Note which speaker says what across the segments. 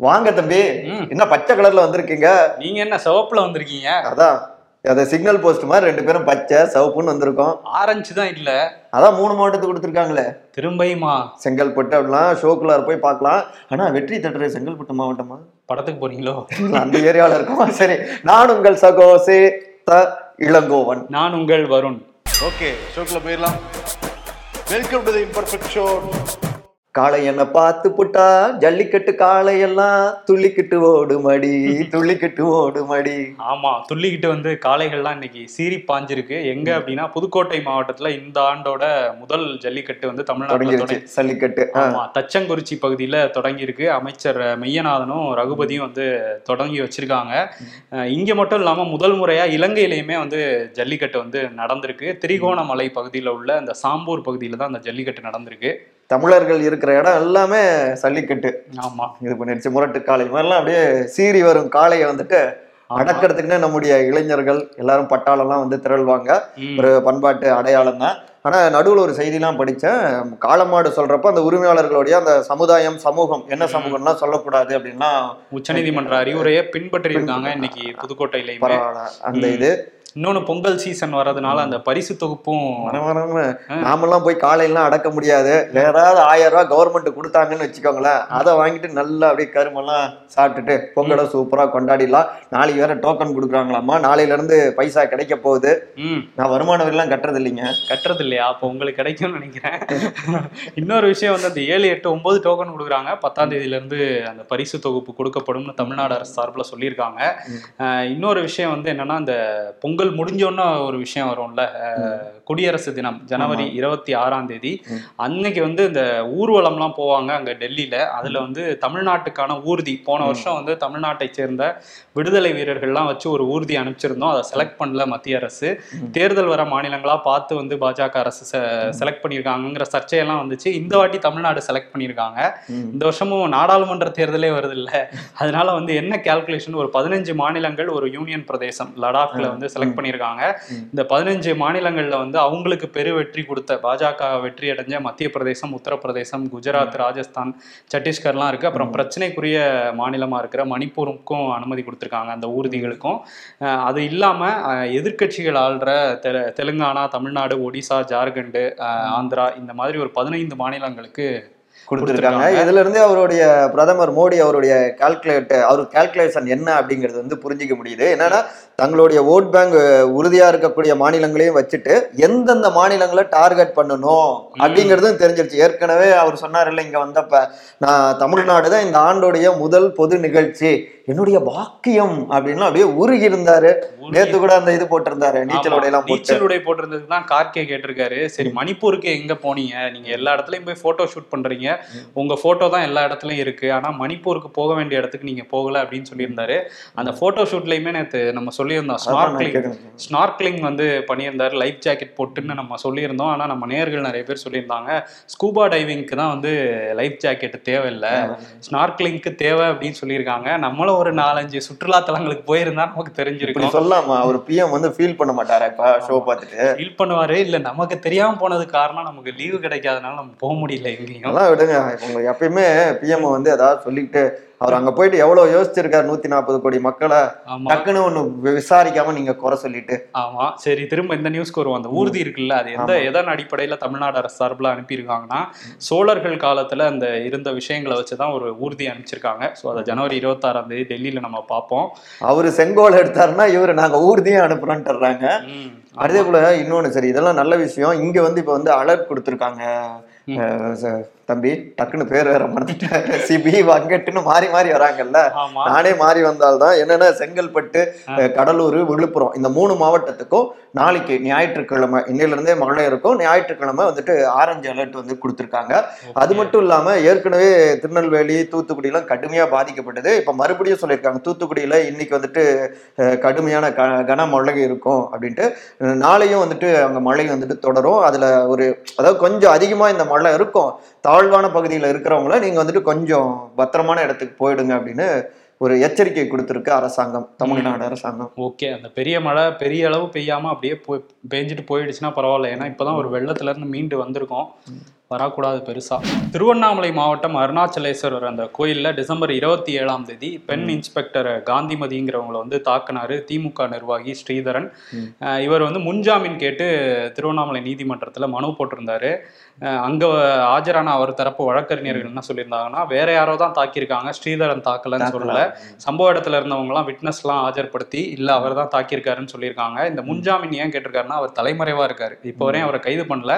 Speaker 1: வாங்க தம்பி. என்ன பச்சை கலர்ல வந்திருக்கீங்க?
Speaker 2: நீங்க என்ன சிவப்புல வந்திருக்கீங்க?
Speaker 1: அதான். அந்த சிக்னல் போஸ்ட் மாதிரி ரெண்டு பேரும் பச்சை சிவப்புன்னு வந்திருக்கோம்.
Speaker 2: ஆரஞ்சு தான் இல்ல.
Speaker 1: அதான் மூணு மாவட்டத்துக்கு கொடுத்துருக்காங்களே.
Speaker 2: திரும்பியுமா?
Speaker 1: செங்கல்பட்டு அப்படிலாம் ஷோக்குள்ளார போய் பார்க்கலாம். ஆனா வெற்றி தட்டுற செங்கல்பட்டு மாவட்டமா?
Speaker 2: படத்துக்கு போறீங்களோ
Speaker 1: அந்த ஏரியாவில் இருக்குமா? சரி. நான் உங்கள் சகோசே த இளங்கோவன்.
Speaker 2: நான் உங்கள் வருண்.
Speaker 3: ஓகே ஷோக்குள்ள போயிடலாம். Welcome to the imperfect show
Speaker 1: காளை என்ன பார்த்து புட்டா ஜல்லிக்கட்டு காளையெல்லாம் துள்ளிக்கிட்டு ஓடுமடி துள்ளிக்கிட்டு ஓடுமடி.
Speaker 2: ஆமா துள்ளிக்கிட்டு வந்து காளைகள்லாம் இன்னைக்கு சீறி பாஞ்சிருக்கு. எங்க அப்படின்னா புதுக்கோட்டை மாவட்டத்துல இந்த ஆண்டோட முதல் ஜல்லிக்கட்டு வந்து
Speaker 1: சல்லிக்கட்டு ஆ.
Speaker 2: ஆமா தச்சங்குறிச்சி பகுதியில தொடங்கியிருக்கு. அமைச்சர் மெய்யநாதனும் ரகுபதியும் வந்து தொடங்கி வச்சிருக்காங்க. இங்க மட்டும் இல்லாம முதல் முறையா இலங்கையிலயுமே வந்து ஜல்லிக்கட்டு வந்து நடந்திருக்கு. திரிகோணமலை பகுதியில உள்ள அந்த சாம்பூர் பகுதியில தான் அந்த ஜல்லிக்கட்டு நடந்திருக்கு.
Speaker 1: தமிழர்கள் இருக்கிற இடம் எல்லாமே சல்லிக்கட்டு.
Speaker 2: ஆமா.
Speaker 1: இது பண்ணிருச்சு முரட்டு காளை. மாதிரிலாம் அப்படியே சீறி வரும் காளையை வந்துட்டு. அடக்கிறதுக்குன்னு நம்முடைய இளைஞர்கள் எல்லாரும் பட்டாளம்லாம் வந்து திரள்வாங்க. ஒரு பண்பாட்டு அடையாளம் தான். ஆனா நடுவில் ஒரு செய்திலாம் படிச்சேன் காளமாடு சொல்றப்ப அந்த உரிமையாளர்களுடைய அந்த சமுதாயம் சமூகம் என்ன சமூகம்லாம் சொல்லக்கூடாது அப்படின்னா
Speaker 2: உச்சநீதிமன்ற அறிவுரையை பின்பற்றி இருக்காங்க இன்னைக்கு புதுக்கோட்டையிலயுமே.
Speaker 1: பரவாயில்ல. அந்த. இது.
Speaker 2: இன்னொன்னு பொங்கல் சீசன் வர்றதுனால அந்த பரிசு தொகுப்பும்
Speaker 1: நாமெல்லாம் போய் காலையெல்லாம் அடக்க முடியாது. யாராவது ஆயிரம் ரூபாய் கவர்மெண்ட் கொடுத்தாங்கன்னு வச்சுக்கோங்களேன். அதை வாங்கிட்டு நல்லா அப்படியே கருமெல்லாம் சாப்பிட்டுட்டு பொங்கலை சூப்பரா கொண்டாடிடலாம். நாளைக்கு வேற டோக்கன் கொடுக்குறாங்களாமா நாளையில இருந்து பைசா கிடைக்க போகுது. நான் வருமான வரிலாம் கட்டுறது இல்லைங்க
Speaker 2: கட்டுறது இல்லையா அப்போ உங்களுக்கு கிடைக்கும்னு நினைக்கிறேன். இன்னொரு விஷயம் வந்து அந்த ஏழு எட்டு ஒன்பது டோக்கன் கொடுக்குறாங்க. பத்தாம் தேதியில இருந்து அந்த பரிசு தொகுப்பு கொடுக்கப்படும்னு தமிழ்நாடு அரசு சார்பில் சொல்லியிருக்காங்க. இன்னொரு விஷயம் வந்து என்னன்னா அந்த பொங்கல் முடிஞ்சோன்னா ஒரு விஷயம் வரும்ல? குடியரசு தினம் ஜனவரி இருபத்தி ஆறாம் தேதி. அன்னைக்கு வந்து இந்த ஊர்வலம்லாம் போவாங்க அங்க டெல்லியில. அதுல வந்து தமிழ்நாட்டுக்கான ஊர்தி போன வருஷம் வந்து தமிழ்நாட்டை சேர்ந்த விடுதலை வீரர்கள்லாம் வச்சு ஒரு ஊர்தி அனுப்பிச்சிருந்தோம். அதை செலக்ட் பண்ணல மத்திய அரசு. தேர்தல் வர மாநிலங்களா பார்த்து வந்து பாஜக அரசு செலக்ட் பண்ணியிருக்காங்கங்கிற சர்ச்சையெல்லாம் வந்துச்சு. இந்த வாட்டி தமிழ்நாடு செலக்ட் பண்ணியிருக்காங்க. இந்த வருஷமும் நாடாளுமன்ற தேர்தலே வருது இல்ல அதனால வந்து என்ன கால்குலேஷன் ஒரு பதினஞ்சு மாநிலங்கள் ஒரு யூனியன் பிரதேசம் லடாக்ல வந்து செலக்ட் பண்ணியிருக்காங்க. இந்த பதினஞ்சு மாநிலங்கள்ல வந்து அவங்களுக்கு பெரு வெற்றி கொடுத்த பாஜக வெற்றி அடைஞ்ச மத்திய பிரதேசம் உத்தரப்பிரதேசம் குஜராத் ராஜஸ்தான் சத்தீஸ்கர்லாம் இருக்கு. அப்புறம் பிரச்சனைக்குரிய மாநிலமா இருக்கிற மணிப்பூருக்கும் அனுமதி கொடுத்திருக்காங்க அந்த ஊர்திகளுக்கும். அது இல்லாம அஹ் எதிர்க்கட்சிகள் ஆள்ற தெல- தெலுங்கானா தமிழ்நாடு ஒடிசா ஜார்க்கண்ட் ஆந்திரா இந்த மாதிரி ஒரு பதினைந்து மாநிலங்களுக்கு
Speaker 1: கொடுத்துருக்காங்க. இதுல இருந்தே அவருடைய பிரதமர் மோடி அவருடைய கால்குலேட் அவர் கால்குலேஷன் என்ன அப்படிங்கிறது வந்து புரிஞ்சிக்க முடியுது. என்னன்னா தங்களுடைய ஓட் பேங்க் உறுதியா இருக்கக்கூடிய மாநிலங்களையும் வச்சுட்டு எந்தெந்த மாநிலங்களை டார்கெட் பண்ணணும் அப்படிங்கிறதும் தெரிஞ்சிருச்சு. ஏற்கனவே அவர் சொன்னார் இல்லை இங்க வந்தப்ப நான் தமிழ்நாடு தான் இந்த ஆண்டோடைய முதல் பொது நிகழ்ச்சி. என்னுடைய பாக்கியம் அப்படின்னு அப்படியே உருகி இருந்தாரு நேத்து கூட அந்த இது போட்டிருந்தாரு நீச்சல் உடையெல்லாம்
Speaker 2: நீச்சல் உடை போட்டிருந்ததுக்கு தான் கார்கே கேட்டிருக்காரு. சரி மணிப்பூருக்கு எங்க போனீங்க? நீங்க எல்லா இடத்துலயும் போய் போட்டோ ஷூட் பண்றீங்க. உங்க போட்டோ தான் எல்லா இடத்துலயும் இருக்கு. ஆனா மணிப்பூருக்கு போக வேண்டிய இடத்துக்கு நீங்க போகல அப்படின்னு சொல்லியிருந்தாரு. அந்த போட்டோ ஷூட்லயுமே நேத்து நம்ம சொல்லியிருந்தோம் ஸ்னார்க்லிங். ஸ்னார்க்லிங் வந்து பண்ணியிருந்தாரு. லைஃப் ஜாக்கெட் போட்டுன்னு நம்ம சொல்லியிருந்தோம். ஆனா நம்ம நேயர்கள் நிறைய பேர் சொல்லியிருந்தாங்க. ஸ்கூபா டைவிங்க்கு தான் வந்து லைஃப் ஜாக்கெட் தேவையில்லை. ஸ்னார்க்லிங்க்கு தேவை அப்படின்னு சொல்லியிருக்காங்க. நம்மளும் ஒரு நாலஞ்சு சுற்றுலா தலங்களுக்கு போயிருந்தா நமக்கு தெரிஞ்சிருக்கும்.
Speaker 1: சொல்லாமா அவர் பிஎம் வந்து ஃபீல் பண்ண மாட்டாரா ஷோ பார்த்துட்டு?
Speaker 2: ஃபீல் பண்ணுவாரு. இல்ல நமக்கு தெரியாம போனது காரணம் நமக்கு லீவு கிடைக்காதனால நம்ம போக முடியல எங்கேயும்.
Speaker 1: விடுங்க. எப்பயுமே பிஎம் வந்து ஏதாவது சொல்லிக்கிட்டு அவர் அங்க போயிட்டு எவ்வளவு யோசிச்சிருக்காரு நூத்தி நாற்பது கோடி மக்களை டக்குன்னு ஒண்ணு விசாரிக்காம நீங்க குறை சொல்லிட்டு.
Speaker 2: ஆமா. சரி திரும்ப இந்த நியூஸ்க்கு வருவோம். அந்த ஊர்தி இருக்குல்ல அது எந்த. எதன் அடிப்படையில தமிழ்நாடு அரசு சார்பில் அனுப்பியிருக்காங்கன்னா சோழர்கள் காலத்துல அந்த இருந்த விஷயங்களை வச்சுதான் ஒரு ஊர்தி அனுப்பிச்சிருக்காங்க. ஸோ அதை ஜனவரி இருபத்தாறாம் தேதி டெல்லியில நம்ம பார்ப்போம்.
Speaker 1: அவரு செங்கோல் எடுத்தாருன்னா இவரு நாங்க ஊர்தியும் அனுப்புறோன்ட்டுறாங்க அதே போல இன்னொன்னு சரி இதெல்லாம் நல்ல விஷயம். இங்க வந்து இப்ப வந்து அலர்ட் கொடுத்துருக்காங்க தம்பி டக்குன்னு பேர் வேற மறந்துட்டேன். சிபி வங்கட்டுன்னு மாறி மாறி வராங்கல்ல? நானே மாறி வந்தால்தான் என்னன்னா செங்கல்பட்டு கடலூர் விழுப்புரம் இந்த மூணு மாவட்டத்துக்கும் நாளைக்கு ஞாயிற்றுக்கிழமை இன்னையில இருந்தே மழை இருக்கும். ஞாயிற்றுக்கிழமை வந்துட்டு ஆரஞ்சு அலர்ட் வந்து கொடுத்துருக்காங்க. அது மட்டும் இல்லாம ஏற்கனவே திருநெல்வேலி தூத்துக்குடி எல்லாம் கடுமையா பாதிக்கப்பட்டது. இப்ப மறுபடியும் சொல்லியிருக்காங்க தூத்துக்குடியில இன்னைக்கு வந்துட்டு கடுமையான க கனமழை இருக்கும் அப்படின்ட்டு. நாளையும் வந்துட்டு அங்க மழை வந்துட்டு தொடரும். அதுல ஒரு அதாவது கொஞ்சம் அதிகமா இந்த மழை இருக்கும். தாழ்வான பகுதியில் இருக்கிறவங்கள நீங்க வந்துட்டு கொஞ்சம் பத்திரமான இடத்துக்கு போயிடுங்க அப்படின்னு ஒரு எச்சரிக்கை கொடுத்துருக்கு அரசாங்கம் தமிழ்நாடு அரசாங்கம்.
Speaker 2: ஓகே அந்த பெரிய மழை பெரிய அளவு பெய்யாம அப்படியே போய் பெஞ்சிட்டு போயிடுச்சுன்னா பரவாயில்ல. ஏன்னா இப்பதான் ஒரு வெள்ளத்துல இருந்து மீண்டு வந்திருக்கோம். வரக்கூடாது பெருசா. திருவண்ணாமலை மாவட்டம் அருணாச்சலேஸ்வரர் அந்த கோயில்ல டிசம்பர் இருபத்தி ஏழாம் தேதி பெண் இன்ஸ்பெக்டர் காந்திமதிங்கிறவங்களை வந்து தாக்குனாரு. திமுக நிர்வாகி ஸ்ரீதரன். இவர் வந்து முன்ஜாமீன் கேட்டு திருவண்ணாமலை நீதிமன்றத்துல மனு போட்டிருந்தாரு. அங்க ஆஜரான அவர் தரப்பு வழக்கறிஞர்கள் என்ன சொல்லியிருந்தாங்கன்னா வேற யாரோ தான் தாக்கியிருக்காங்க ஸ்ரீதரன் தாக்கலன்னு சொல்லல. சம்பவ இடத்துல இருந்தவங்க எல்லாம் விட்னஸ் எல்லாம் ஆஜர்படுத்தி இல்ல அவர் தான் தாக்கியிருக்காருன்னு சொல்லியிருக்காங்க. இந்த முன்ஜாமீன் ஏன் கேட்டிருக்காருன்னா அவர் தலைமறைவா இருக்காரு. இப்போ வரையும் அவரை கைது பண்ணல.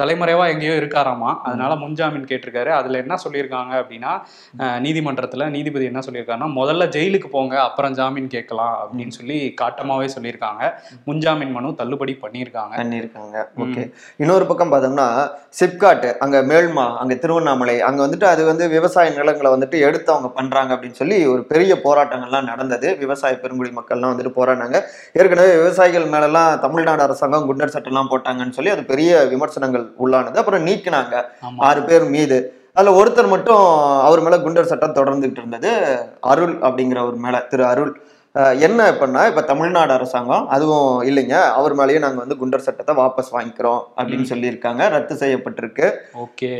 Speaker 2: தலைமறைவா எங்கேயோ இருக்காராமா அதனால முன்ஜாமீன் கேட்டிருக்காரு. அதுல என்ன சொல்லியிருக்காங்க அப்படின்னா நீதிமன்றத்துல நீதிபதி என்ன சொல்லியிருக்காருன்னா முதல்ல ஜெயிலுக்கு போங்க அப்புறம் ஜாமீன் கேட்கலாம் அப்படின்னு சொல்லி காட்டமாவே சொல்லியிருக்காங்க. முன்ஜாமீன் மனு தள்ளுபடி பண்ணியிருக்காங்க.
Speaker 1: பண்ணியிருக்காங்க. ஓகே. இன்னொரு பக்கம் பார்த்தோம்னா சிப்காட் அங்க மேல்மா அங்க திருவண்ணாமலை அங்க வந்துட்டு அது வந்து விவசாய நிலங்களை வந்துட்டு எடுத்து அவங்க பண்றாங்க அப்படின்னு சொல்லி ஒரு பெரிய போராட்டங்கள்லாம் நடந்தது. விவசாய பெருங்குடி மக்கள்லாம் வந்துட்டு போராடினாங்க. ஏற்கனவே விவசாயிகள் மேலெல்லாம் தமிழ்நாடு அரசாங்கம் குண்டர் சட்டம்லாம் போட்டாங்கன்னு சொல்லி அது பெரிய விமர்சனங்கள் உள்ளானது. அப்புறம் நீக்கினாங்க.
Speaker 2: ஆமா.
Speaker 1: ஆறு பேர் மீது. அதுல ஒருத்தர் மட்டும் அவர் மேல குண்டர் சட்டம் தொடர்ந்துகிட்டு இருந்தது. அருள் அப்படிங்கிற ஒரு மேல திரு அருள். என்ன பண்ணா இப்ப தமிழ்நாடு அரசாங்கம் அதுவும் இல்லைங்க அவர் மேலேயே நாங்க வந்து குண்டர் சட்டத்தை வாபஸ் வாங்கிக்கிறோம் அப்படின்னு சொல்லியிருக்காங்க. ரத்து செய்யப்பட்டிருக்கு.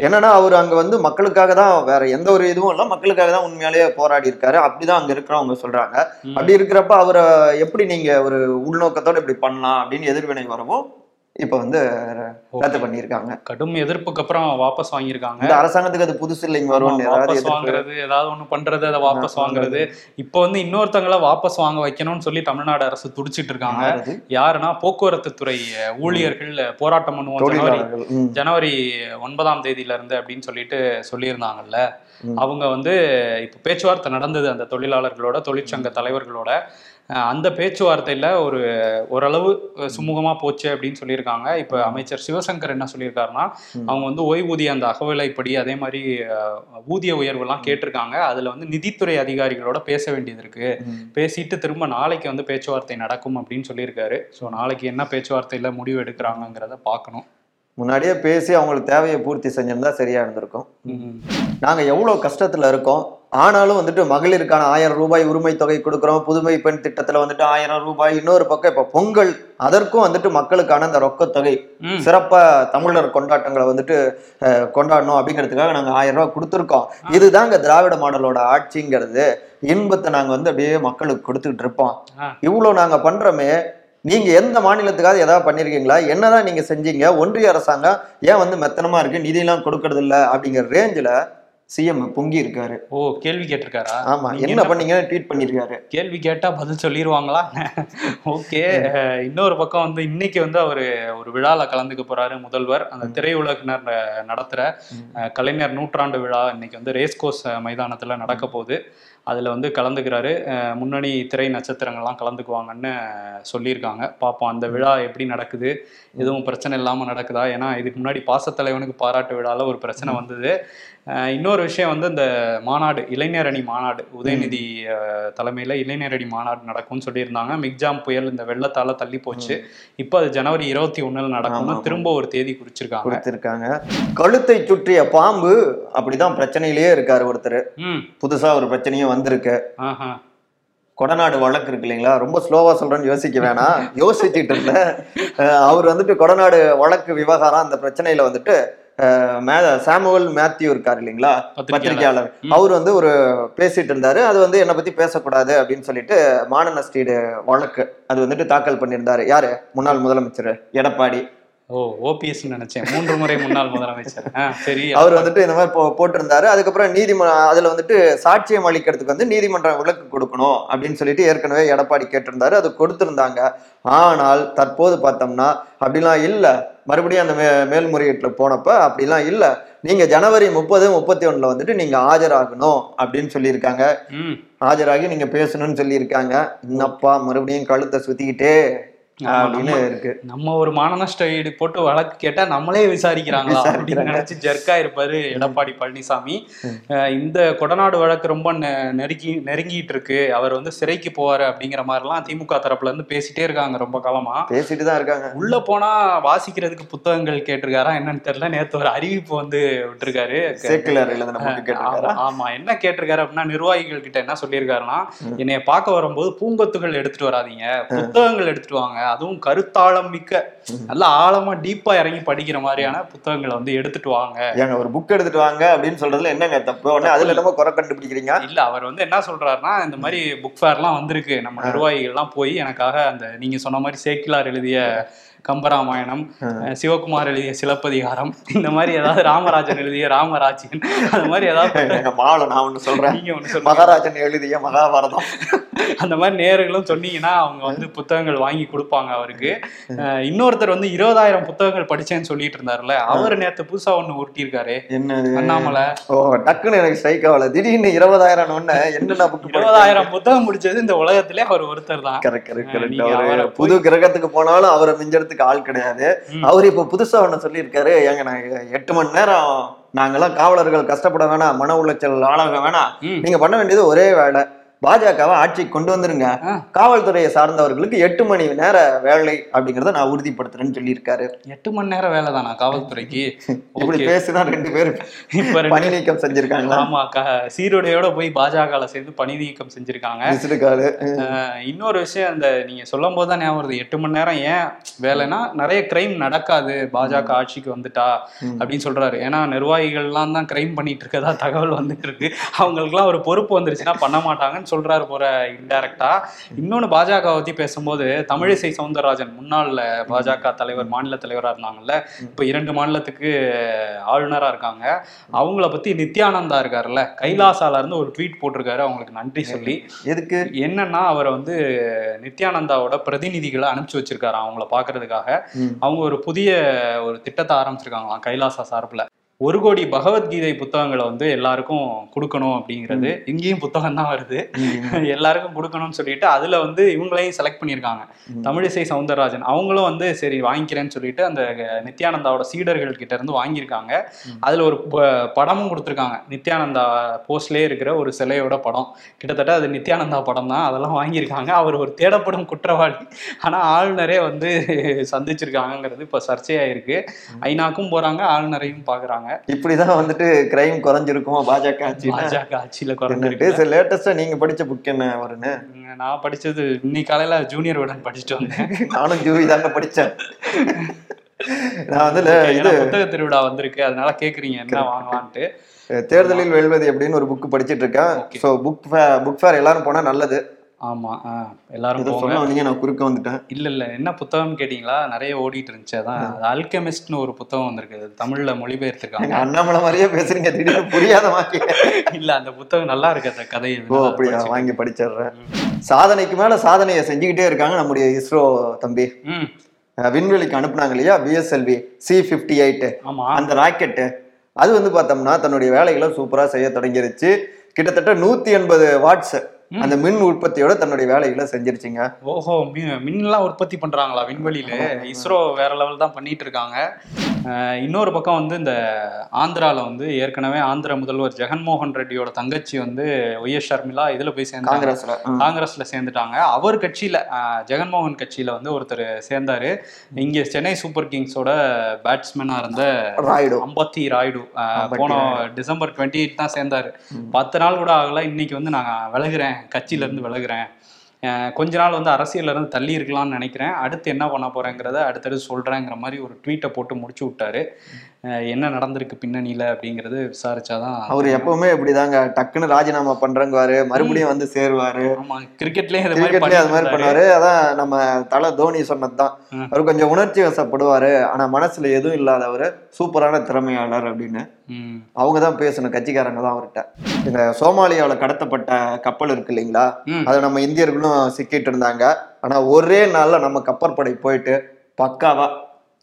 Speaker 1: என்னன்னா அவர் அங்க வந்து மக்களுக்காக தான் வேற எந்த ஒரு இதுவும் இல்ல மக்களுக்காக தான் உண்மையாலேயே போராடி இருக்காரு. அப்படிதான் அங்க இருக்கிறவங்க சொல்றாங்க. அப்படி இருக்கிறப்ப அவரை எப்படி நீங்க ஒரு உள்நோக்கத்தோட இப்படி பண்ணலாம் அப்படின்னு எதிர்வினை வரவும் இப்ப வந்து ரத்து பண்ணியிருக்காங்க.
Speaker 2: கடும் எதிர்ப்புக்கு அப்புறம் வாபஸ் வாங்கியிருக்காங்க.
Speaker 1: இந்த அரசாங்கத்துக்கு அது புதுசு இல்லைங்க வரும்
Speaker 2: வாபஸ் வாங்குறது ஏதாவது ஒண்ணு பண்றது அதை வாபஸ் வாங்குறது. இப்போ வந்து இன்னொருத்தங்கள வாபஸ் வாங்க வைக்கணும்னு சொல்லி தமிழ்நாடு அரசு துடிச்சிட்டு இருக்காங்க? யாருன்னா போக்குவரத்து துறை ஊழியர்கள் போராட்டம் பண்ணுவோம் ஜனவரி. ஜனவரி ஒன்பதாம் தேதியில இருந்து அப்படின்னு சொல்லிட்டு சொல்லியிருந்தாங்கல்ல. அவங்க வந்து இப்போ பேச்சுவார்த்தை நடந்தது அந்த தொழிலாளர்களோட தொழிற்சங்க தலைவர்களோட. அந்த பேச்சுவார்த்தையில ஒரு ஓரளவு சுமூகமா போச்சு அப்படின்னு சொல்லியிருக்காங்க. இப்போ அமைச்சர் சிவசங்கர் என்ன சொல்லியிருக்காருன்னா அவங்க வந்து ஓய்வூதிய அந்த அகவிலைப்படி அதே மாதிரி ஊதிய உயர்வுலாம் கேட்டிருக்காங்க. அதுல வந்து நிதித்துறை அதிகாரிகளோட பேச வேண்டியது இருக்கு.
Speaker 1: ம்.
Speaker 2: பேசிட்டு திரும்ப நாளைக்கு வந்து பேச்சுவார்த்தை நடக்கும் அப்படின்னு சொல்லியிருக்காரு. ஸோ நாளைக்கு என்ன பேச்சுவார்த்தையில முடிவு எடுக்கிறாங்கங்கிறத பார்க்கணும்.
Speaker 1: முன்னாடியே பேசி அவங்களுக்கு தேவையை பூர்த்தி செஞ்சிருந்தா சரியா இருந்திருக்கும்.
Speaker 2: ம்.
Speaker 1: நாங்க எவ்வளவு கஷ்டத்துல இருக்கோம் ஆனாலும் வந்துட்டு மகளிருக்கான ஆயிரம் ரூபாய் உரிமை தொகை கொடுக்குறோம். புதுமை பெண் திட்டத்துல வந்துட்டு ஆயிரம் ரூபாய். இன்னொரு பக்கம் இப்ப பொங்கல் அதற்கும் வந்துட்டு மக்களுக்கான அந்த ரொக்கத்தொகை
Speaker 2: ம்.
Speaker 1: சிறப்பா தமிழர் கொண்டாட்டங்களை வந்துட்டு கொண்டாடணும் அப்படிங்கிறதுக்காக நாங்க ஆயிரம் ரூபாய் கொடுத்துருக்கோம். இதுதாங்க திராவிட மாடலோட ஆட்சிங்கிறது. இன்பத்தை நாங்க வந்து அப்படியே மக்களுக்கு கொடுத்துக்கிட்டு இருப்போம். இவ்வளவு நாங்க பண்றோமே நீங்க எந்த மாநிலத்துக்காவது ஏதாவது பண்ணிருக்கீங்களா? என்னதான் நீங்க செஞ்சீங்க? ஒன்றிய அரசாங்கம் ஏன் வந்து மெத்தனமா இருக்கு? நிதியெல்லாம் கொடுக்கறது இல்ல அப்படிங்கிற ரேஞ்சில சிஎம் பொங்கி இருக்காரு.
Speaker 2: ஓ கேள்வி கேட்டிருக்காரா?
Speaker 1: ஆமா என்ன பண்ணீங்கன்னு ட்வீட் பண்ணிருக்காரு.
Speaker 2: கேள்வி கேட்டா பதில் சொல்லிடுவாங்களா ஓகே இன்னொரு பக்கம் வந்து இன்னைக்கு வந்து அவரு ஒரு விழால கலந்துக்க போறாரு முதல்வர். அந்த திரையுலகினர் நடத்துற கலைஞர் நூற்றாண்டு விழா இன்னைக்கு வந்து ரேஸ் கோர்ஸ் மைதானத்துல நடக்க போகுது. அதுல வந்து கலந்துக்கிறாரு. முன்னணி திரை நட்சத்திரங்கள்லாம் கலந்துக்குவாங்கன்னு சொல்லியிருக்காங்க. பார்ப்போம் அந்த விழா எப்படி நடக்குது? எதுவும் பிரச்சனை இல்லாம நடக்குதா? ஏன்னா இதுக்கு முன்னாடி பாசத்தலைவனுக்கு பாராட்டு விழால ஒரு பிரச்சனை வந்தது. இன்னொரு விஷயம் வந்து இந்த மாநாடு இளைஞர் அணி மாநாடு உதயநிதி தலைமையில இளைஞர் அணி மாநாடு நடக்கும்னு சொல்லியிருந்தாங்க. மிக்ஜாம் புயல் இந்த வெள்ளத்தால தள்ளி போச்சு. இப்போ அது ஜனவரி இருபத்தி ஒண்ணுல நடக்கும்னு. திரும்ப ஒரு தேதி குறிச்சிருக்காங்க.
Speaker 1: கொடுத்திருக்காங்க கழுத்தை சுற்றிய பாம்பு அப்படிதான் பிரச்சனையிலேயே இருக்காரு ஒருத்தர்.
Speaker 2: ம்.
Speaker 1: புதுசா ஒரு பிரச்சனையும் வந்திருக்கு. கொடநாடு வழக்கு இருக்கு இல்லைங்களா? ரொம்ப ஸ்லோவா சொல்றேன்னு யோசிக்க வேணாம். யோசிச்சுட்டு இருந்தேன். அவர் வந்துட்டு கொடநாடு வழக்கு விவகாரம் அந்த பிரச்சனையில வந்துட்டு சாமுவல் மேத்யூ இருக்காரு இல்லைங்களா. பத்திரிகையாளர். அவர் வந்து ஒரு பேசிட்டு இருந்தாரு. அது வந்து என்னை பத்தி பேசக்கூடாது அப்படின்னு சொல்லிட்டு மான நஷ்டீடு வழக்கு அது வந்துட்டு தாக்கல் பண்ணியிருந்தாரு. யாரு? முன்னாள் முதலமைச்சர் எடப்பாடி.
Speaker 2: ஓ ஓபிஎஸ் நினைச்சேன். மூன்று முறை முன்னாள் முதலமைச்சர். சரி.
Speaker 1: அவர் வந்துட்டு இந்த மாதிரி போட்டிருந்தாரு. அதுக்கப்புறம் நீதிமன்ற அதுல வந்துட்டு சாட்சியம் அளிக்கிறதுக்கு வந்து நீதிமன்றம் விலக்கு கொடுக்கணும் அப்படின்னு சொல்லிட்டு ஏற்கனவே எடப்பாடி கேட்டிருந்தாரு. அது கொடுத்திருந்தாங்க. ஆனால் தற்போது பார்த்தோம்னா அப்படிலாம் இல்லை. மறுபடியும் அந்த மே மேல்முறையீட்டுல போனப்ப அப்படிலாம் இல்லை. நீங்க ஜனவரி முப்பது முப்பத்தி ஒண்ணுல வந்துட்டு நீங்க ஆஜராகணும் அப்படின்னு சொல்லியிருக்காங்க. ஆஜராகி நீங்க பேசணும்னு சொல்லியிருக்காங்க. என்னப்பா மறுபடியும் கழுத்தை சுத்திக்கிட்டே. அப்படின்னு இருக்கு.
Speaker 2: நம்ம ஒரு மானநஷ்ட ஈடு போட்டு வழக்கு கேட்டா நம்மளே விசாரிக்கிறாங்களா அப்படின்னு. நினைச்சு ஜெர்க்கா இருப்பாரு எடப்பாடி பழனிசாமி. இந்த கொடநாடு வழக்கு ரொம்ப நெ- நெருங்கி நெருங்கிட்டு இருக்கு. அவர் வந்து சிறைக்கு போவாரு அப்படிங்கிற மாதிரிலாம் திமுக தரப்புல இருந்து பேசிட்டே இருக்காங்க ரொம்ப காலமா.
Speaker 1: பேசிட்டு தான் இருக்காங்க.
Speaker 2: உள்ள போனா வாசிக்கிறதுக்கு புத்தகங்கள் கேட்டிருக்காரா என்னன்னு தெரியல. நேத்து ஒரு அறிவிப்பு வந்து விட்டுருக்காரு. ஆமா என்ன கேட்டிருக்காரு அப்படின்னா நிர்வாகிகள் கிட்ட என்ன சொல்லியிருக்காருன்னா என்னைய பார்க்க வரும்போது பூங்கொத்துகள் எடுத்துட்டு வராதீங்க. புத்தகங்கள் எடுத்துட்டு வாங்க. அதுவும் கருத்தாழம் மிக்க நல்ல ஆழமா டீப்பா இறங்கி படிக்கிற மாதிரியான புத்தகங்களை வந்து எடுத்துட்டு வாங்க.
Speaker 1: ஏங்க ஒரு புக் எடுத்துட்டு வாங்க அப்படின்னு சொல்றதுல என்னங்க தப்பு? உடனே அதுல என்னமோ குறை கண்டுபிடிக்கிறீங்க?
Speaker 2: இல்ல அவர் வந்து என்ன சொல்றாருன்னா இந்த மாதிரி புக் ஃபேர்லாம் வந்திருக்கு. நம்ம நிர்வாகிகள்லாம் போய் எனக்காக அந்த நீங்க சொன்ன மாதிரி சேக்கிலார் எழுதிய கம்பராமாயணம் சிவகுமார் எழுதிய சிலப்பதிகாரம் இந்த மாதிரி ஏதாவது ராமராஜன் எழுதிய ராமராஜ்யன் அந்த மாதிரி ஏதாவது
Speaker 1: மாலை நான் ஒண்ணு சொல்றேன்.
Speaker 2: நீங்க ஒண்ணு சொல்லுங்க.
Speaker 1: மகாராஜன் எழுதிய மகாபாரதம்.
Speaker 2: அந்த மாதிரி நேர்களும் சொன்னீங்கன்னா அவங்க வந்து புத்தகங்கள் வாங்கி கொடுப்பாங்க அவருக்கு. இன்னொருத்தர் வந்து இருபதாயிரம் புத்தகங்கள் படிச்சேன்னு சொல்லிட்டு இருந்தாருல்ல அவர் நேத்து புதுசா ஒண்ணு உருட்டியிருக்காரு
Speaker 1: என்னது?
Speaker 2: அண்ணாமலை.
Speaker 1: ஓ டக்குன்னு எனக்கு ஸ்ட்ரைக் ஆகல. திடீர்னு இருபதாயிரம் ஒண்ணு என்னென்ன
Speaker 2: இருபதாயிரம் புத்தகம் முடிச்சது இந்த உலகத்திலே அவர் ஒருத்தர் தான்.
Speaker 1: கரெக்ட் கரெக்ட் புது கிரகத்துக்கு போனாலும் அவரை மிஞ்சறதுக்கு ஆள் கிடையாது. அவர் இப்ப புதுசா ஒண்ணு சொல்லியிருக்காரு ஏங்க நான் எட்டு மணி நேரம் நாங்கெல்லாம் காவலர்கள் கஷ்டப்பட வேணாம் மன உளைச்சல் ஆளாக வேணாம். நீங்க பண்ண வேண்டியது ஒரே வேலை பாஜகவை ஆட்சிக்கு கொண்டு வந்துருங்க. காவல்துறையை சார்ந்தவர்களுக்கு எட்டு மணி நேர வேலை அப்படிங்கறத நான் உறுதிப்படுத்துறேன்னு சொல்லியிருக்காரு.
Speaker 2: எட்டு மணி நேரம் வேலை தானா காவல்துறைக்கு?
Speaker 1: இப்படி பேசிதான் ரெண்டு பேரும்
Speaker 2: இப்ப
Speaker 1: பணி நீக்கம் செஞ்சிருக்காங்களா?
Speaker 2: ஆமா சீருடையோட போய் பாஜக சேர்ந்து பணி நீக்கம் செஞ்சிருக்காங்க. இன்னொரு விஷயம் அந்த நீங்க சொல்லும் போது தான் ஞாபகம் வருது. எட்டு மணி நேரம் ஏன் வேலைன்னா நிறைய கிரைம் நடக்காது. பாஜக ஆட்சிக்கு வந்துட்டா அப்படின்னு சொல்றாரு. ஏன்னா நிர்வாகிகள்லாம் தான் கிரைம் பண்ணிட்டு இருக்கதா தகவல் வந்துட்டு இருக்கு. அவங்களுக்குலாம் ஒரு பொறுப்பு வந்துருச்சுன்னா பண்ண மாட்டாங்கன்னு சொல்றாரு போற இன்டைரக்டா இன்னொன்னு பாஜக பத்தி பேசும்போது தமிழிசை சவுந்தரராஜன் முன்னாள் பாஜக தலைவர் மாநில தலைவரா இருந்தாங்கல்ல. இப்ப இரண்டு மாநிலத்துக்கு ஆளுநரா இருக்காங்க. அவங்கள பத்தி நித்யானந்தா இருக்காருல்ல. கைலாசால இருந்து ஒரு ட்வீட் போட்டிருக்காரு. அவங்களுக்கு நன்றி சொல்லி.
Speaker 1: எதுக்கு?
Speaker 2: என்னன்னா அவரை வந்து நித்யானந்தாவோட பிரதிநிதிகளை அனுப்பிச்சு வச்சிருக்காரு அவங்கள பாக்குறதுக்காக. அவங்க ஒரு புதிய ஒரு திட்டத்தை ஆரம்பிச்சிருக்காங்களாம் கைலாசா சார்பில். ஒரு கோடி பகவத்கீதை புத்தகங்களை வந்து எல்லாருக்கும் கொடுக்கணும் அப்படிங்கிறது. இங்கேயும் புத்தகம் தான் வருது. எல்லாருக்கும் கொடுக்கணும்னு சொல்லிட்டு அதுல வந்து இவங்களையும் செலக்ட் பண்ணியிருக்காங்க. தமிழிசை சவுந்தரராஜன். அவங்களும் வந்து சரி வாங்கிக்கிறேன்னு சொல்லிட்டு அந்த நித்யானந்தாவோட சீடர்கள் கிட்ட இருந்து வாங்கியிருக்காங்க. அதுல ஒரு ப- படமும் கொடுத்துருக்காங்க. நித்யானந்தா போஸ்ட்லயே இருக்கிற ஒரு சிலையோட படம். கிட்டத்தட்ட அது நித்யானந்தா படம் தான். அதெல்லாம் வாங்கியிருக்காங்க. அவர் ஒரு தேடப்படும் குற்றவாளி. ஆனா ஆளுநரே வந்து சந்திச்சிருக்காங்கங்கிறது இப்ப சர்ச்சையாயிருக்கு. ஐநாக்கும் போறாங்க ஆளுநரையும் பாக்குறாங்க.
Speaker 1: இப்படிதான் வந்துட்டு கிரைம் குறைஞ்சிருக்கும் பாஜக ஆட்சியில?
Speaker 2: பாஜக ஆட்சியில குறைஞ்சிருக்கு.
Speaker 1: லேட்டஸ்டா நீங்க படிச்ச புக் என்ன வருன்னு?
Speaker 2: நான் படிச்சது இன்னைக்கு காலையில ஜூனியர் உடன் படிச்சுட்டு வந்தேன்.
Speaker 1: நானும் ஜூவி தாங்க படிச்சேன். நான் வந்து இது
Speaker 2: புத்தக திருவிழா வந்திருக்கு. அதனால கேக்குறீங்க என்ன வாங்கலான்ட்டு.
Speaker 1: தேர்தலில் வெல்வது அப்படின்னு ஒரு புக் படிச்சிட்டு இருக்கேன். ஸோ புக் புக் ஃபேர் எல்லாரும் போனா நல்லது.
Speaker 2: ஆமா ஆ, எல்லாரும்
Speaker 1: சொல்ல வந்தீங்க நான் குறுக்க வந்துட்டேன்.
Speaker 2: இல்ல இல்ல என்ன புத்தகம் கேட்டீங்களா? நிறைய ஓடிட்டு இருந்துச்சு அதான். அல்கெமிஸ்ட்னு ஒரு புத்தகம் வந்திருக்கு அது தமிழ்ல மொழிபெயர்த்திருக்காங்க.
Speaker 1: அண்ணாமலை மாதிரியே பேசுறீங்க திடீர்னு புரியாத மாதிரி.
Speaker 2: இல்ல அந்த புத்தகம் நல்லா இருக்கு அந்த கதை
Speaker 1: ஓ அப்படியா? வாங்கி படிச்சிடுறேன். சாதனைக்கு மேல சாதனையை செஞ்சுக்கிட்டே இருக்காங்க நம்முடைய இஸ்ரோ தம்பி. விண்வெளிக்கு அனுப்புனாங்க இல்லையா? பிஎஸ்எல்வி சி ஃபிஃப்டி எயிட்
Speaker 2: ஆமா.
Speaker 1: அந்த ராக்கெட்டு. அது வந்து பார்த்தோம்னா தன்னுடைய வேலைகளை சூப்பரா செய்ய தொடங்கிருச்சு. கிட்டத்தட்ட நூத்தி எண்பது வாட்ஸ் அந்த மின் உற்பத்தியோட தன்னுடைய வேலைகளை செஞ்சிருச்சுங்க.
Speaker 2: ஓஹோ மின் மின்லாம் உற்பத்தி பண்றாங்களா விண்வெளியில? இஸ்ரோ வேற லெவல் தான் பண்ணிட்டு இருக்காங்க. இன்னொரு பக்கம் வந்து இந்த ஆந்திரால வந்து ஏற்கனவே ஆந்திர முதல்வர் ஜெகன்மோகன் ரெட்டியோட தங்கச்சி வந்து ஒய் எஸ் ஷர்மிளா இதுல போய் சேர்ந்தாங்க.
Speaker 1: காங்கிரஸ்ல.
Speaker 2: காங்கிரஸ்ல சேர்ந்துட்டாங்க. அவர் கட்சியில ஜெகன்மோகன் கட்சியில வந்து ஒருத்தர் சேர்ந்தாரு. இங்க சென்னை சூப்பர் கிங்ஸோட பேட்ஸ்மேனா இருந்த
Speaker 1: ராயுடு.
Speaker 2: அம்பத்தி ராயுடு போன. டிசம்பர் டுவெண்ட்டி எயிட் தான் சேர்ந்தாரு. பத்து நாள் கூட ஆகல. இன்னைக்கு வந்து நான் விலகுறேன். கட்சியில இருந்து விலகுறேன் கொஞ்ச நாள் வந்து அரசியல்ல இருந்து தள்ளி இருக்கலாம்னு நினைக்கிறேன். அடுத்து என்ன பண்ண போறேங்கிறத அடுத்தடுத்து சொல்றேங்கிற மாதிரி ஒரு ட்வீட்டை போட்டு முடிச்சு விட்டாரு. என்ன நடந்திருக்கு பின்னணியில அப்படிங்கிறது விசாரிச்சாதான்
Speaker 1: அவர் எப்பவுமே இப்படிதாங்க. டக்குன்னு ராஜினாமா பண்றங்குவாரு. மறுபடியும் வந்து சேருவாரு.
Speaker 2: ஆமா கிரிக்கெட்லயே
Speaker 1: கிரிக்கெட்லயே அது மாதிரி பண்ணுவாரு. அதான் நம்ம தலை தோனி சொன்னதுதான். அவர் கொஞ்சம் உணர்ச்சி வசப்படுவாரு. ஆனா மனசுல எதுவும் இல்லாதவர் சூப்பரான திறமையாளர் அப்படின்னு
Speaker 2: ம்.
Speaker 1: அவங்க தான் பேசணும். கட்சிக்காரங்க தான் அவர்கிட்ட. இந்த சோமாலியாவுல கடத்தப்பட்ட கப்பல் இருக்கு இல்லைங்களா. அது நம்ம இந்தியர்களும் சிக்கிட்டு இருந்தாங்க. ஆனா ஒரே நாள்ல நம்ம கப்பற்படை போயிட்டு பக்காவா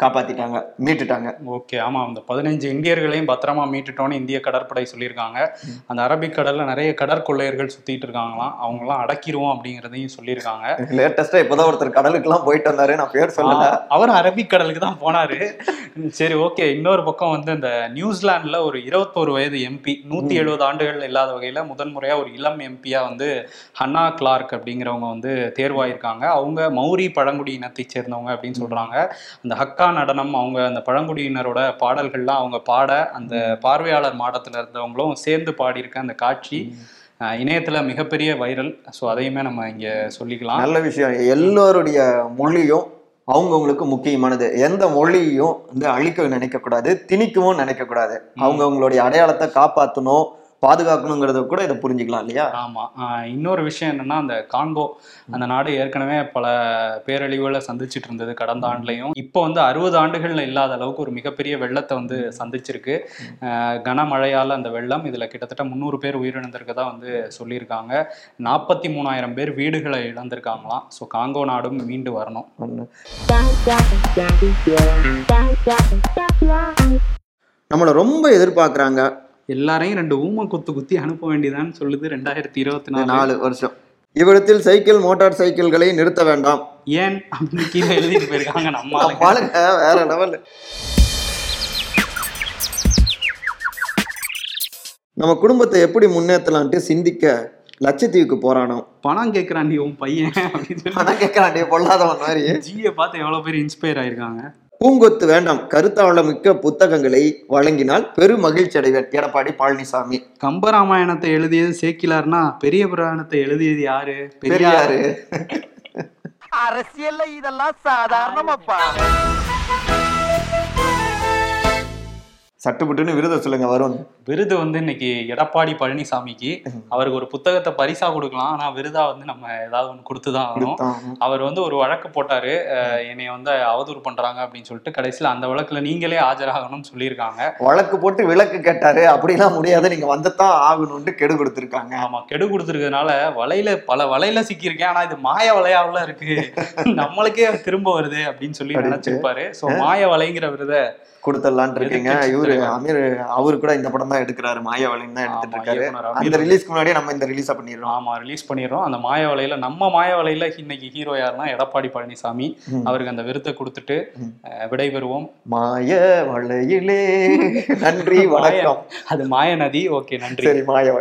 Speaker 1: காப்பாத்திட்டாங்க மீட்டுட்டாங்க.
Speaker 2: ஓகே ஆமா அந்த பதினஞ்சு இந்தியர்களையும் பத்திரமா மீட்டுட்டோம்னு இந்திய கடற்படை சொல்லியிருக்காங்க. அந்த அரபிக் கடல்ல நிறைய கடற்கொள்ளையர்கள் சுத்திட்டு இருக்காங்களாம். அவங்க எல்லாம் அடக்கிடுவோம் அப்படிங்கிறதையும் சொல்லியிருக்காங்க.
Speaker 1: லேட்டஸ்டா இப்பதான் ஒருத்தர் கடலுக்கு எல்லாம் போயிட்டு வந்தாரு. நான் பேர் சொல்லல.
Speaker 2: அவர் அரபிக் கடலுக்கு தான் போனாரு. சரி ஓகே. இன்னொரு பக்கம் வந்து இந்த நியூசிலாந்துல ஒரு இருபத்தோரு வயது எம்பி நூத்தி எழுபது ஆண்டுகள் இல்லாத வகையில முதல் முறையா ஒரு இளம் எம்பியா வந்து ஹன்னா கிளார்க் அப்படிங்கிறவங்க வந்து தேர்வாயிருக்காங்க. அவங்க மௌரி பழங்குடி இனத்தை சேர்ந்தவங்க அப்படின்னு சொல்றாங்க. அந்த ஹக்கா நடனம் அவங்க அந்த பழங்குடியினரோட பாடல்கள்லாம் அவங்க பாட அந்த பார்வையாளர் மாடத்துல இருந்தவங்களும் சேர்ந்து பாடியிருக்க அந்த காட்சி இணையத்துல மிகப்பெரிய வைரல். ஸோ அதையுமே நம்ம இங்க சொல்லிக்கலாம்.
Speaker 1: நல்ல விஷயம். எல்லோருடைய மொழியும் அவங்கவுங்களுக்கு முக்கியமானது. எந்த மொழியையும் வந்து அழிக்க நினைக்க கூடாது திணிக்கவும் நினைக்க கூடாது அவங்கவுங்களுடைய அடையாளத்தை காப்பாற்றணும் பாதுகாக்கணுங்கிறத கூட இதை புரிஞ்சுக்கலாம் இல்லையா?
Speaker 2: ஆமா. ஆஹ் இன்னொரு விஷயம் என்னன்னா அந்த காங்கோ அந்த நாடு ஏற்கனவே பல பேரழிவுகளை சந்திச்சிட்டு இருந்தது கடந்த ஆண்டுலையும். இப்போ வந்து அறுபது ஆண்டுகள்ல இல்லாத அளவுக்கு ஒரு மிகப்பெரிய வெள்ளத்தை வந்து சந்திச்சிருக்கு. கனமழையால அந்த வெள்ளம் இதுல கிட்டத்தட்ட முந்நூறு பேர் உயிரிழந்திருக்கதா வந்து சொல்லியிருக்காங்க. நாற்பத்தி மூணாயிரம் பேர் வீடுகளை இழந்திருக்காங்களாம். ஸோ காங்கோ நாடும் மீண்டு வரணும்.
Speaker 1: நம்மளை ரொம்ப எதிர்பார்க்கறாங்க.
Speaker 2: எல்லாரையும் ரெண்டு ஊம குத்து குத்தி அனுப்ப வேண்டியதான்னு சொல்லுது ரெண்டாயிரத்தி இருபத்தி நாலு.
Speaker 1: நாலு வருஷம். இவ்விடத்தில் சைக்கிள் மோட்டார் சைக்கிள்களை நிறுத்த வேண்டாம்.
Speaker 2: ஏன்? அப்படின்னு கீழே எழுதிட்டு போயிருக்காங்க நம்ம.
Speaker 1: பாருங்க வேற லெவல் நம்ம குடும்பத்தை எப்படி முன்னேற்றலான்ட்டு சிந்திக்க லட்சத்தீவுக்கு போறானோ.
Speaker 2: பணம் கேட்கறாண்டி உன் பையன் அப்படின்னு
Speaker 1: அதான் கேட்கறான் பொல்லாதவன் மாதிரி.
Speaker 2: ஜியை பார்த்து எவ்வளவு பேர் இன்ஸ்பயர் ஆயிருக்காங்க.
Speaker 1: பூங்கொத்து வேண்டாம். கருத்தாளமிக்க புத்தகங்களை வழங்கினால் பெரும் மகிழ்ச்சி அடைவேன். எடப்பாடி பழனிசாமி.
Speaker 2: கம்பராமாயணத்தை எழுதியது சேக்கிலார்னா பெரிய புராணத்தை எழுதியது யாரு?
Speaker 1: பெரியாரு.
Speaker 4: அரசியல்ல இதெல்லாம் சாதாரணமாப்பா.
Speaker 1: சட்டுப்புட்டுன்னு விருதை சொல்லுங்க வரும்
Speaker 2: விருது வந்து இன்னைக்கு எடப்பாடி பழனிசாமிக்கு. அவருக்கு ஒரு புத்தகத்தை பரிசா கொடுக்கலாம். ஆனா விருதா வந்து நம்ம ஏதாவது ஒன்று கொடுத்துதான் ஆகணும். அவர் வந்து ஒரு வழக்கு போட்டாரு. அஹ், என்னைய வந்து அவதூறு பண்றாங்க அப்படின்னு சொல்லிட்டு கடைசியில அந்த வழக்குல நீங்களே ஆஜராகணும்னு சொல்லியிருக்காங்க.
Speaker 1: வழக்கு போட்டு விளக்கு கேட்டாரு. அப்படிலாம் முடியாது. நீங்க வந்துதான் ஆகணும்னு கெடு கொடுத்துருக்காங்க.
Speaker 2: ஆமா கெடு கொடுத்துருக்கிறதுனால வலையில பல வலையில சிக்கியிருக்கேன். ஆனா இது மாய வலையாவுல இருக்கு. நம்மளுக்கே திரும்ப வருது அப்படின்னு சொல்லி. நினைச்சிருப்பாரு. சோ மாய வலைங்கிற விருதை
Speaker 1: கொடுத்துடலான் இருக்கீங்க. இவரு? அமீர் அவரு கூட இந்த படம் தான் எடுக்கிறாரு மாயவளைன்னு தான் எடுத்துட்டு இருக்காரு. அந்த ரிலீஸ்க்கு முன்னாடியே நம்ம இந்த ரிலீஸா பண்ணிடுறோம்.
Speaker 2: ஆமா ரிலீஸ் பண்ணிடுறோம். அந்த மாய வலையில நம்ம மாய வலையில இன்னைக்கு ஹீரோ யாருன்னா எடப்பாடி பழனிசாமி. அவருக்கு அந்த விருதை கொடுத்துட்டு விடைபெறுவோம்.
Speaker 1: மாய வளையிலே நன்றி வணக்கம்.
Speaker 2: அது மாய நதி ஓகே நன்றி.
Speaker 1: சரி மாய